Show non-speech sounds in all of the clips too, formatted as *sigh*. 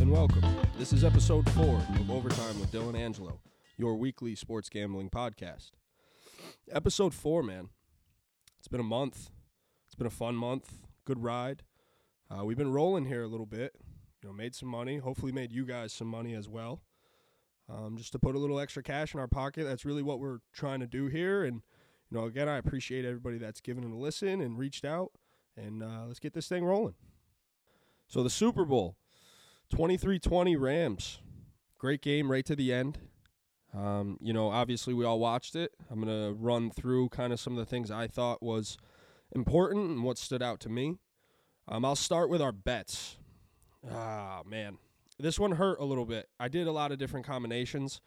and welcome. This is episode four of Overtime with Dylan Angelo, your weekly sports gambling podcast. Episode four, man. It's been a month. It's been a fun month. Good ride. Uh, we've been rolling here a little bit. You know, made some money. Hopefully, made you guys some money as well. Um, just to put a little extra cash in our pocket. That's really what we're trying to do here. And you know, again, I appreciate everybody that's given it a listen and reached out. And uh, let's get this thing rolling. So the Super Bowl, 23-20 Rams. Great game right to the end. Um, you know, obviously we all watched it. I'm gonna run through kind of some of the things I thought was important and what stood out to me. Um, I'll start with our bets. Ah, man, this one hurt a little bit. I did a lot of different combinations.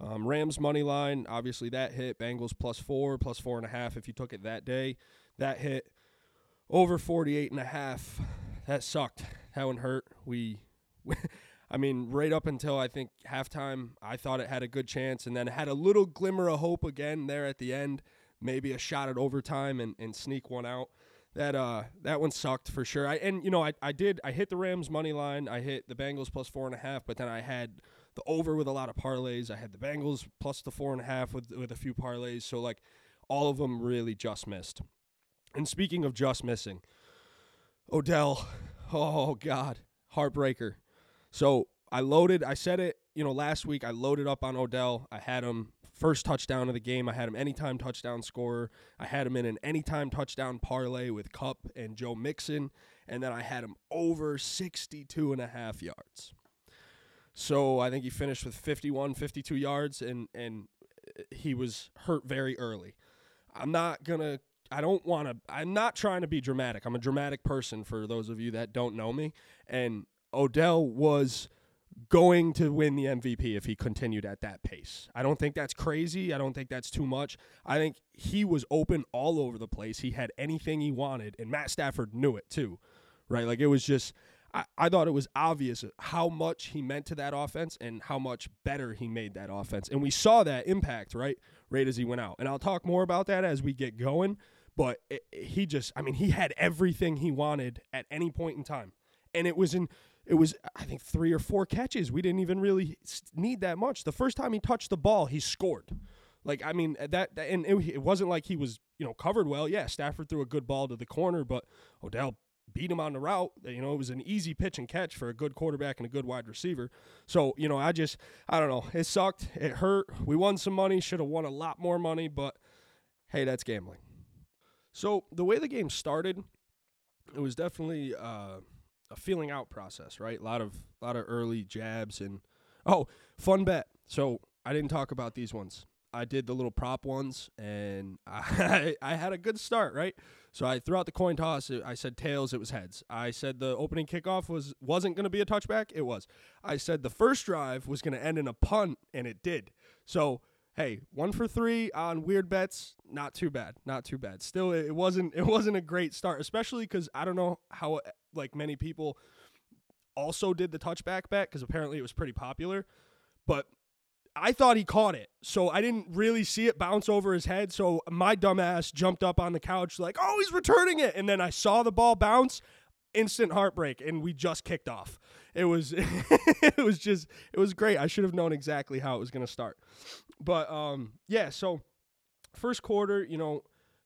Um, Rams money line, obviously that hit. Bengals plus four, plus four and a half if you took it that day. That hit over 48 and a half. That sucked. That one hurt. We, *laughs* I mean, right up until I think halftime, I thought it had a good chance, and then had a little glimmer of hope again there at the end. Maybe a shot at overtime and, and sneak one out. That uh that one sucked for sure. I and you know I, I did I hit the Rams money line. I hit the Bengals plus four and a half, but then I had the over with a lot of parlays. I had the Bengals plus the four and a half with with a few parlays. So like all of them really just missed. And speaking of just missing, Odell, *laughs* oh God, heartbreaker. So I loaded, I said it, you know, last week I loaded up on Odell. I had him first touchdown of the game. I had him anytime touchdown scorer. I had him in an anytime touchdown parlay with Kupp and Joe Mixon. And then I had him over 62 and a half yards. So I think he finished with 51, 52 yards, and, and uh, he was hurt very early. I'm not to I don't want to. I'm not trying to be dramatic. I'm a dramatic person for those of you that don't know me. And Odell was going to win the MVP if he continued at that pace. I don't think that's crazy. I don't think that's too much. I think he was open all over the place. He had anything he wanted, and Matt Stafford knew it too, right? Like it was just. I, I thought it was obvious how much he meant to that offense and how much better he made that offense. And we saw that impact, right? Right as he went out. And I'll talk more about that as we get going. But it, he just, I mean, he had everything he wanted at any point in time, and it was in, it was I think three or four catches. We didn't even really need that much. The first time he touched the ball, he scored. Like I mean that, that and it, it wasn't like he was you know covered well. Yeah, Stafford threw a good ball to the corner, but Odell beat him on the route. You know, it was an easy pitch and catch for a good quarterback and a good wide receiver. So, you know, I just, I don't know. It sucked. It hurt. We won some money. Should have won a lot more money, but hey, that's gambling. So the way the game started, it was definitely uh, a feeling out process, right? A lot of a lot of early jabs and oh, fun bet. So I didn't talk about these ones. I did the little prop ones, and *laughs* I I had a good start, right? So I threw out the coin toss. I said tails. It was heads. I said the opening kickoff was wasn't going to be a touchback. It was. I said the first drive was going to end in a punt, and it did. So hey, one for three on weird bets, not too bad, not too bad. Still, it wasn't *laughs* it wasn't a great start, especially because I don't know how uh, like many people also did the touchback bet because apparently it was pretty popular, but I thought he caught it, so I didn't really see it bounce over his head. So my dumbass jumped up on the couch like, "Oh, he's returning it!" And then I saw the ball bounce, instant heartbreak, and we just kicked off. It was *laughs* it was just it was great. I should have known exactly how it was going to start. But um, yeah, so first quarter, you know,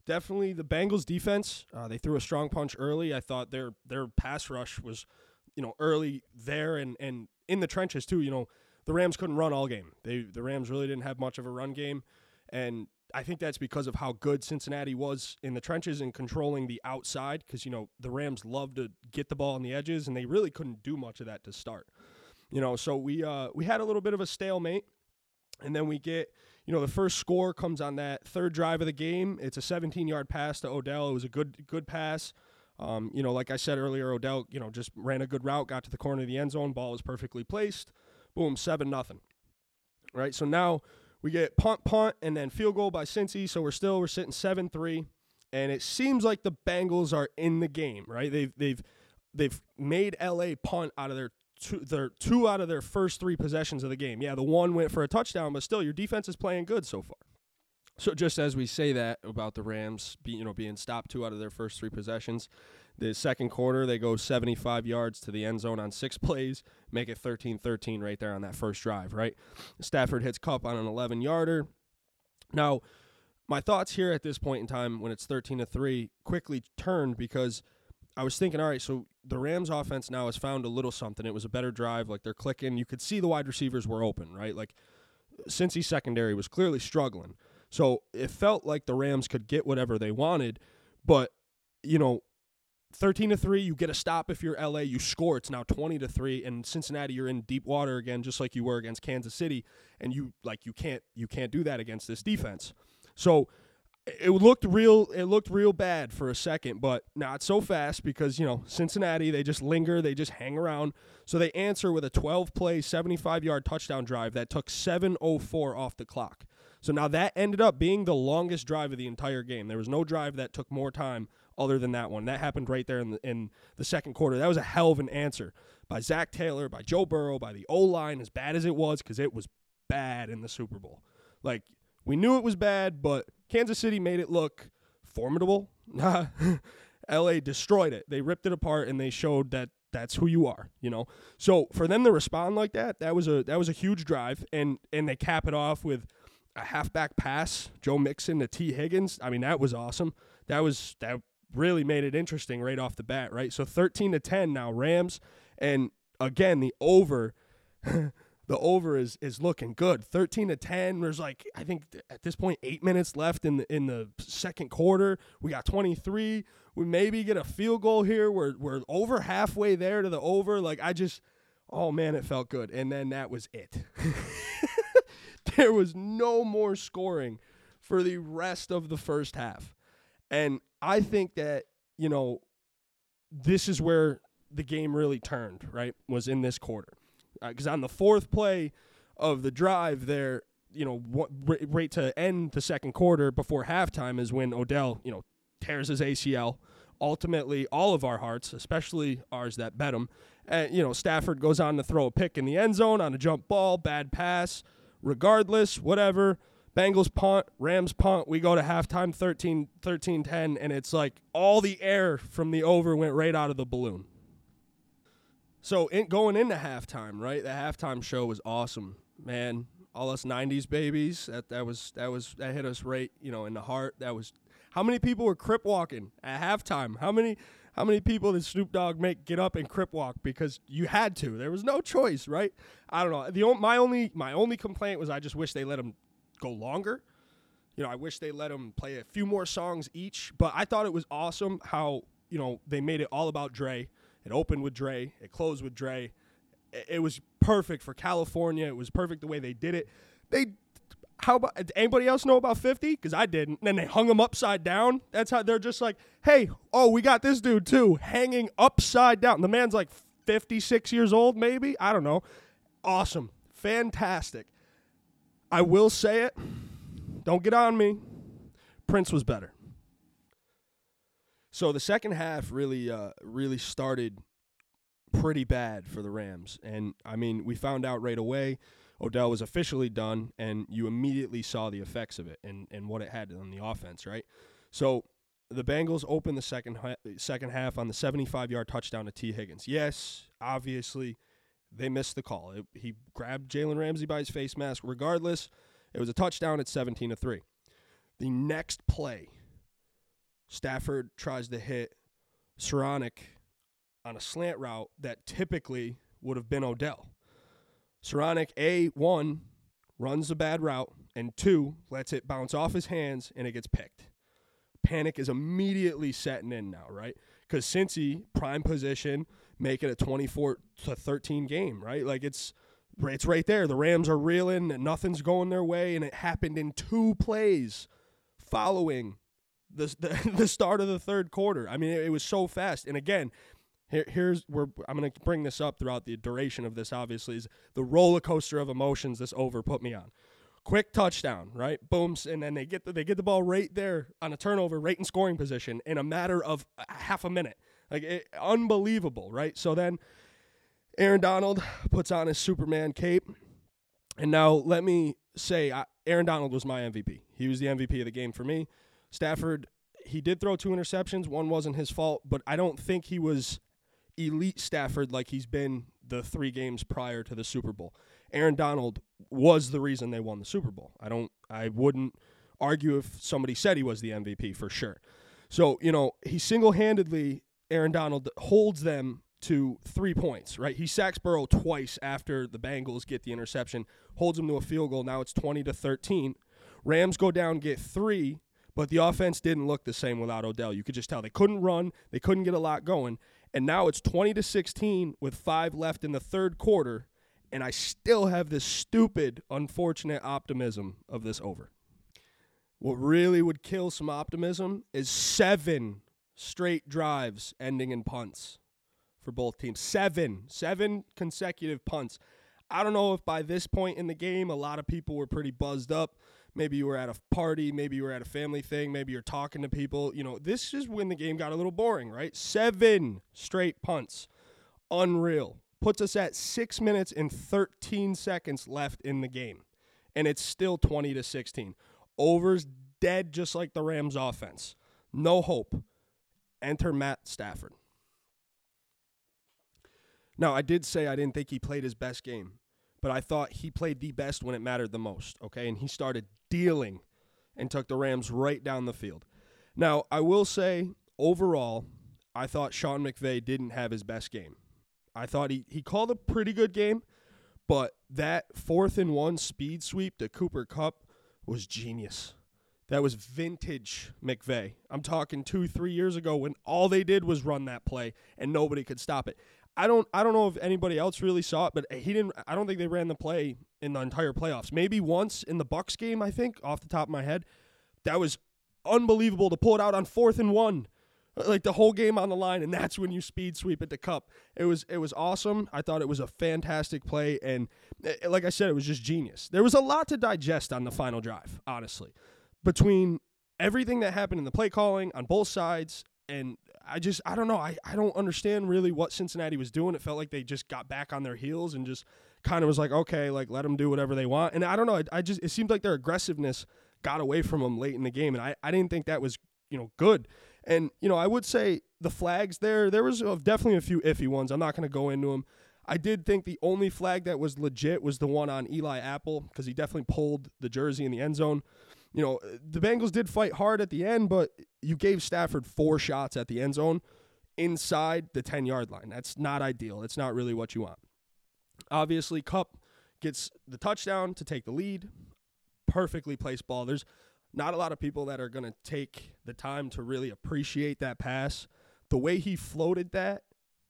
definitely the Bengals defense. Uh, they threw a strong punch early. I thought their their pass rush was, you know, early there and and in the trenches too. You know, the Rams couldn't run all game. They the Rams really didn't have much of a run game, and I think that's because of how good Cincinnati was in the trenches and controlling the outside. Because you know the Rams love to get the ball on the edges, and they really couldn't do much of that to start. You know, so we uh, we had a little bit of a stalemate. And then we get, you know, the first score comes on that third drive of the game. It's a 17 yard pass to Odell. It was a good good pass. Um, you know, like I said earlier, Odell, you know, just ran a good route, got to the corner of the end zone, ball was perfectly placed. Boom, seven nothing. Right. So now we get punt, punt, and then field goal by Cincy. So we're still we're sitting seven three, and it seems like the Bengals are in the game. Right. They've they've they've made LA punt out of their two, their two out of their first three possessions of the game. Yeah, the one went for a touchdown, but still, your defense is playing good so far. So just as we say that about the Rams, be, you know, being stopped two out of their first three possessions, the second quarter they go 75 yards to the end zone on six *laughs* plays, make it 13-13 right there on that first drive. Right, Stafford hits Kupp on an 11 yarder. Now, my thoughts here at this point in time, when it's 13 to three, quickly turned because I was thinking, all right, so the Rams offense now has found a little something. It was a better drive, like they're clicking. You could see the wide receivers were open, right? Like Cincy secondary was clearly struggling. So it felt like the Rams could get whatever they wanted, but you know, 13 to 3, you get a stop if you're LA, you score. It's now 20 to 3 and Cincinnati you're in deep water again just like you were against Kansas City and you like you can't you can't do that against this defense. So it looked real it looked real bad for a second but not so fast because you know cincinnati they just linger they just hang around. So they answer with a 12 play 75 yard touchdown drive that took 704 off the clock. So now that ended up being the longest drive of the entire game. There was no drive that took more time other than that one. That happened right there in the, in the second quarter. That was a hell of an answer by Zac Taylor by joe burrow by the o-line as bad as it was because it was bad in the super bowl. Like we knew it was bad but Kansas City made it look formidable. *laughs* LA destroyed it. They ripped it apart and they showed that that's who you are, you know. So for them to respond like that, that was a that was a huge drive and and they cap it off with a halfback pass, Joe Mixon to Tee Higgins. I mean, that was awesome. That was that really made it interesting right off the bat, right? So 13 to 10 now Rams and again the over *laughs* the over is is looking good. 13 to 10. There's like I think at this point 8 minutes left in the in the second quarter. We got 23. We maybe get a field goal here. We're we're over halfway there to the over. Like I just oh man, it felt good. And then that was it. *laughs* there was no more scoring for the rest of the first half. And I think that, you know, this is where the game really turned, right? Was in this quarter because uh, on the fourth play of the drive there, you know, right to end the second quarter before halftime is when Odell, you know, tears his ACL. Ultimately, all of our hearts, especially ours that bet him, and you know, Stafford goes on to throw a pick in the end zone on a jump ball, bad pass. Regardless, whatever. Bengals punt, Rams punt. We go to halftime 13 13 10, and it's like all the air from the over went right out of the balloon. So in, going into halftime, right? The halftime show was awesome, man. All us '90s babies. That that was that was that hit us right, you know, in the heart. That was how many people were crip walking at halftime? How many how many people did Snoop Dogg make get up and crip walk because you had to? There was no choice, right? I don't know. The my only my only complaint was I just wish they let him go longer. You know, I wish they let him play a few more songs each. But I thought it was awesome how you know they made it all about Dre it opened with Dre. It closed with Dre. It was perfect for California. It was perfect the way they did it. They how about anybody else know about 50 because i didn't. And then they hung him upside down. That's how they're just like hey oh we got this dude too hanging upside down. The man's like 56 years old maybe? I don't know. Awesome. Fantastic. I will say it. Don't get on me. Prince was better so the second half really, uh, really started pretty bad for the Rams, and I mean, we found out right away Odell was officially done, and you immediately saw the effects of it and and what it had on the offense, right? So the Bengals opened the second ha- second half on the 75 yard touchdown to Tee Higgins. Yes, obviously they missed the call. It, he grabbed Jalen Ramsey by his face mask. Regardless, it was a touchdown at 17 to three. The next play Stafford tries to hit Skowronek on a slant route that typically would have been Odell. Skowronek, A, one, runs a bad route, and two, lets it bounce off his hands and it gets picked. Panic is immediately setting in now, right? Because Cincy, prime position, make it a 24 to 13 game, right? Like it's it's right there. The Rams are reeling, and nothing's going their way, and it happened in two plays following the, *laughs* the, the start of the third quarter. I mean, it, it was so fast. And again, here, here's where I'm going to bring this up throughout the duration of this. Obviously, is the roller coaster of emotions this over put me on. Quick touchdown, right? Booms, and then they get the, they get the ball right there on a turnover, right in scoring position in a matter of half a minute. Like it, unbelievable, right? So then Aaron Donald puts on his Superman cape, and now let me say, I, Aaron Donald was my MVP. He was the MVP of the game for me. Stafford, he did throw two interceptions. One wasn't his fault, but I don't think he was elite Stafford like he's been the three games prior to the Super Bowl. Aaron Donald was the reason they won the Super Bowl. I don't I wouldn't argue if somebody said he was the MVP for sure. So, you know, he single-handedly Aaron Donald holds them to 3 points, right? He sacks Burrow twice after the Bengals get the interception, holds him to a field goal. Now it's 20 to 13. Rams go down get 3 but the offense didn't look the same without Odell. You could just tell they couldn't run, they couldn't get a lot going. And now it's 20 to 16 with 5 left in the third quarter, and I still have this stupid unfortunate optimism of this over. What really would kill some optimism is 7 straight drives ending in punts for both teams. 7, 7 consecutive punts. I don't know if by this point in the game a lot of people were pretty buzzed up maybe you were at a party, maybe you were at a family thing, maybe you're talking to people. You know, this is when the game got a little boring, right? Seven straight punts. Unreal. Puts us at six minutes and 13 seconds left in the game. And it's still 20 to 16. Over's dead just like the Rams offense. No hope. Enter Matt Stafford. Now, I did say I didn't think he played his best game but I thought he played the best when it mattered the most, okay? And he started dealing and took the Rams right down the field. Now, I will say, overall, I thought Sean McVay didn't have his best game. I thought he, he called a pretty good game, but that fourth and one speed sweep to Cooper Kupp was genius. That was vintage McVay. I'm talking two, three years ago when all they did was run that play and nobody could stop it. I don't I don't know if anybody else really saw it, but he didn't. I don't think they ran the play in the entire playoffs. Maybe once in the Bucks game, I think, off the top of my head. That was unbelievable to pull it out on fourth and one, like the whole game on the line, and that's when you speed sweep it to Kupp. It was it was awesome. I thought it was a fantastic play, and eh, like I said, it was just genius. There was a lot to digest on the final drive, honestly, between everything that happened in the play calling on both sides and I just I don't know. I, I don't understand really what Cincinnati was doing. It felt like they just got back on their heels and just kind of was like, okay, like let them do whatever they want. And I don't know. I, I just it seemed like their aggressiveness got away from them late in the game, and I, I didn't think that was you know good. And you know I would say the flags there there was definitely a few iffy ones. I'm not going to go into them. I did think the only flag that was legit was the one on Eli Apple because he definitely pulled the jersey in the end zone you know, the Bengals did fight hard at the end, but you gave Stafford four shots at the end zone inside the 10 yard line. That's not ideal. It's not really what you want. Obviously, Kupp gets the touchdown to take the lead. Perfectly placed ball. There's not a lot of people that are going to take the time to really appreciate that pass. The way he floated that,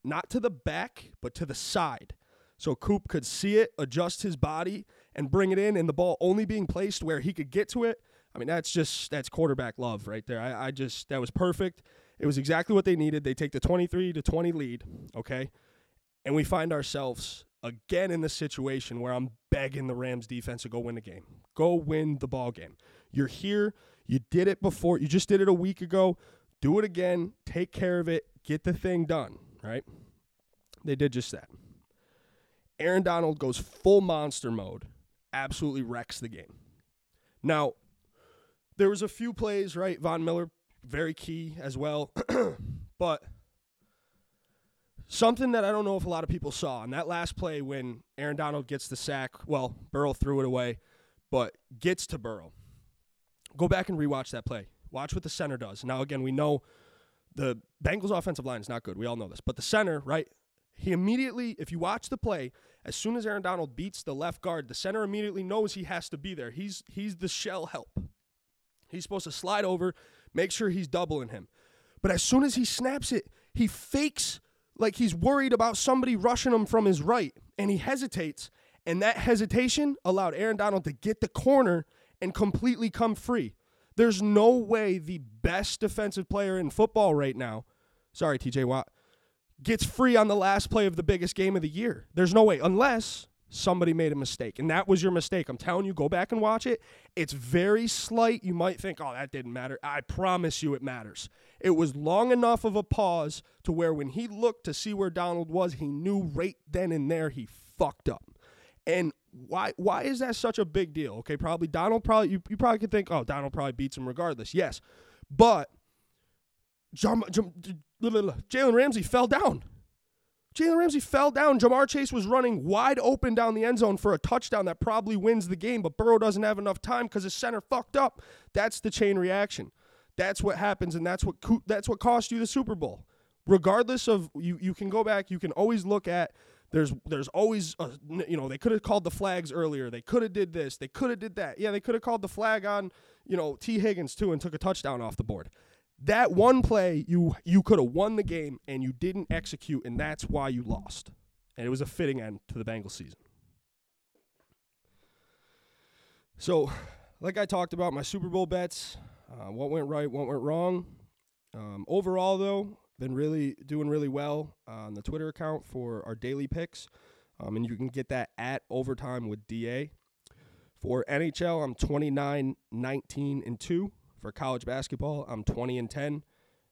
not to the back, but to the side. So Coop could see it, adjust his body, and bring it in, and the ball only being placed where he could get to it I mean, that's just that's quarterback love right there. I, I just that was perfect. It was exactly what they needed. They take the 23 to 20 lead, okay? And we find ourselves again in the situation where I'm begging the Rams defense to go win the game. Go win the ball game. You're here. You did it before. You just did it a week ago. Do it again. Take care of it. Get the thing done, right? They did just that. Aaron Donald goes full monster mode. Absolutely wrecks the game. Now, there was a few plays, right? Von Miller, very key as well. *clears throat* but something that I don't know if a lot of people saw on that last play when Aaron Donald gets the sack, well, Burrow threw it away, but gets to Burrow. Go back and rewatch that play. Watch what the center does. Now, again, we know the Bengals offensive line is not good. We all know this. But the center, right? He immediately, if you watch the play, as soon as Aaron Donald beats the left guard, the center immediately knows he has to be there. He's he's the shell help. He's supposed to slide over, make sure he's doubling him. But as soon as he snaps it, he fakes like he's worried about somebody rushing him from his right, and he hesitates. And that hesitation allowed Aaron Donald to get the corner and completely come free. There's no way the best defensive player in football right now, sorry, TJ Watt, gets free on the last play of the biggest game of the year. There's no way, unless somebody made a mistake. And that was your mistake. I'm telling you, go back and watch it. It's very slight. You might think, oh, that didn't matter. I promise you it matters. It was long enough of a pause to where when he looked to see where Donald was, he knew right then and there he fucked up. And Why why is that such a big deal? Okay, probably Donald probably you, you probably could think, oh, Donald probably beats him regardless. Yes. But Jalen Ramsey fell down. Jalen Ramsey fell down. Ja'Marr Chase was running wide open down the end zone for a touchdown that probably wins the game, but Burrow doesn't have enough time because his center fucked up. That's the chain reaction. That's what happens, and that's what that's what cost you the Super Bowl. Regardless of you, you can go back. You can always look at. There's there's always a, you know they could have called the flags earlier. They could have did this. They could have did that. Yeah, they could have called the flag on you know Tee Higgins too and took a touchdown off the board that one play you you could have won the game and you didn't execute and that's why you lost. And it was a fitting end to the Bengals season. So like I talked about my Super Bowl bets uh, what went right what went wrong. Um, overall though been really doing really well on the Twitter account for our daily picks. Um, and you can get that at overtime with DA for NHL I'm 29 19 and 2 for college basketball, I'm 20 and 10.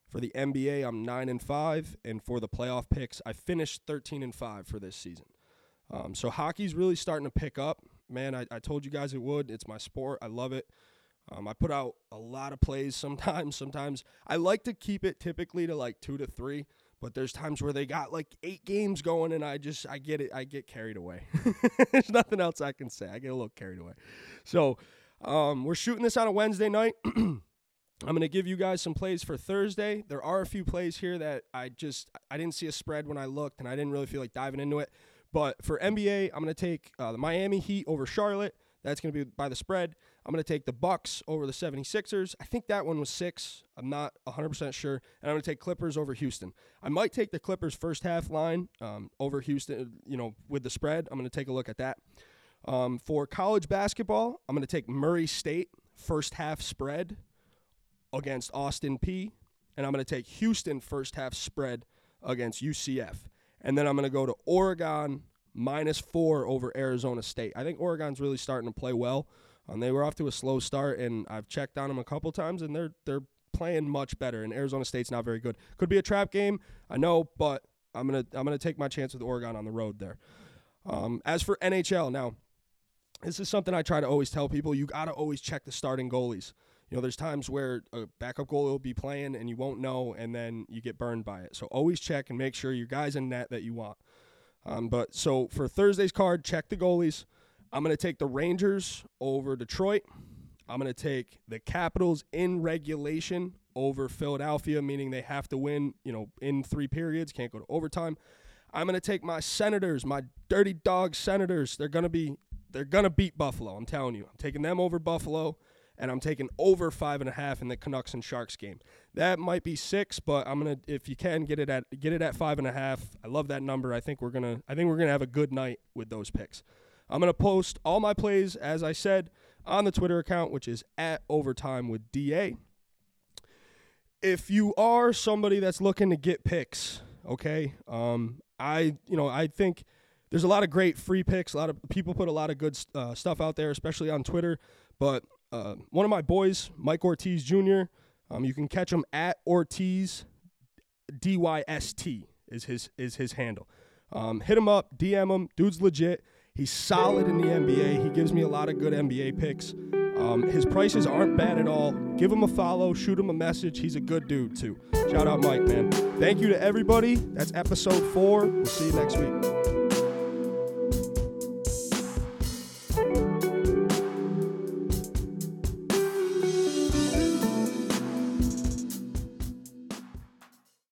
For the NBA, I'm 9 and 5, and for the playoff picks, I finished 13 and 5 for this season. Um, so hockey's really starting to pick up. Man, I, I told you guys it would. It's my sport. I love it. Um, I put out a lot of plays *laughs* sometimes. Sometimes I like to keep it typically to like two to three, but there's times where they got like eight games going, and I just I get it. I get carried away. *laughs* there's nothing else I can say. I get a little carried away. So um, we're shooting this on a Wednesday night. *clears throat* I'm going to give you guys some plays for Thursday. There are a few plays here that I just I didn't see a spread when I looked, and I didn't really feel like diving into it. But for NBA, I'm going to take uh, the Miami Heat over Charlotte. That's going to be by the spread. I'm going to take the Bucks over the 76ers. I think that one was 6. I'm not 100% sure. And I'm going to take Clippers over Houston. I might take the Clippers first half line um, over Houston, you know, with the spread. I'm going to take a look at that. Um, for college basketball, I'm going to take Murray State first half spread against Austin Peay. And I'm going to take Houston first half spread against UCF. And then I'm going to go to Oregon minus four over Arizona State. I think Oregon's really starting to play well. Um, they were off to a slow start, and I've checked on them a couple times, and they're they're playing much better. And Arizona State's not very good. Could be a trap game, I know, but I'm gonna I'm gonna take my chance with Oregon on the road there. Um, as for NHL, now this is something I try to always tell people. You got to always check the starting goalies. You know, there's times where a backup goalie will be playing and you won't know, and then you get burned by it. So always check and make sure your guys in net that you want. Um, but so for Thursday's card, check the goalies. I'm going to take the Rangers over Detroit. I'm going to take the Capitals in regulation over Philadelphia, meaning they have to win, you know, in three periods, can't go to overtime. I'm going to take my Senators, my dirty dog Senators. They're going to be they're gonna beat Buffalo. I'm telling you. I'm taking them over Buffalo, and I'm taking over five and a half in the Canucks and Sharks game. That might be six, but I'm gonna if you can get it at get it at five and a half. I love that number. I think we're gonna I think we're gonna have a good night with those picks. I'm gonna post all my plays as I said on the Twitter account, which is at overtime with DA. If you are somebody that's looking to get picks, okay, um, I you know I think there's a lot of great free picks. A lot of people put a lot of good uh, stuff out there, especially on Twitter. But uh, one of my boys, Mike Ortiz Jr., um, you can catch him at Ortiz DYST is his is his handle. Um, hit him up, DM him. Dude's legit. He's solid in the NBA. He gives me a lot of good NBA picks. Um, his prices aren't bad at all. Give him a follow, shoot him a message. He's a good dude too. Shout out Mike, man. Thank you to everybody. That's episode four. We'll see you next week.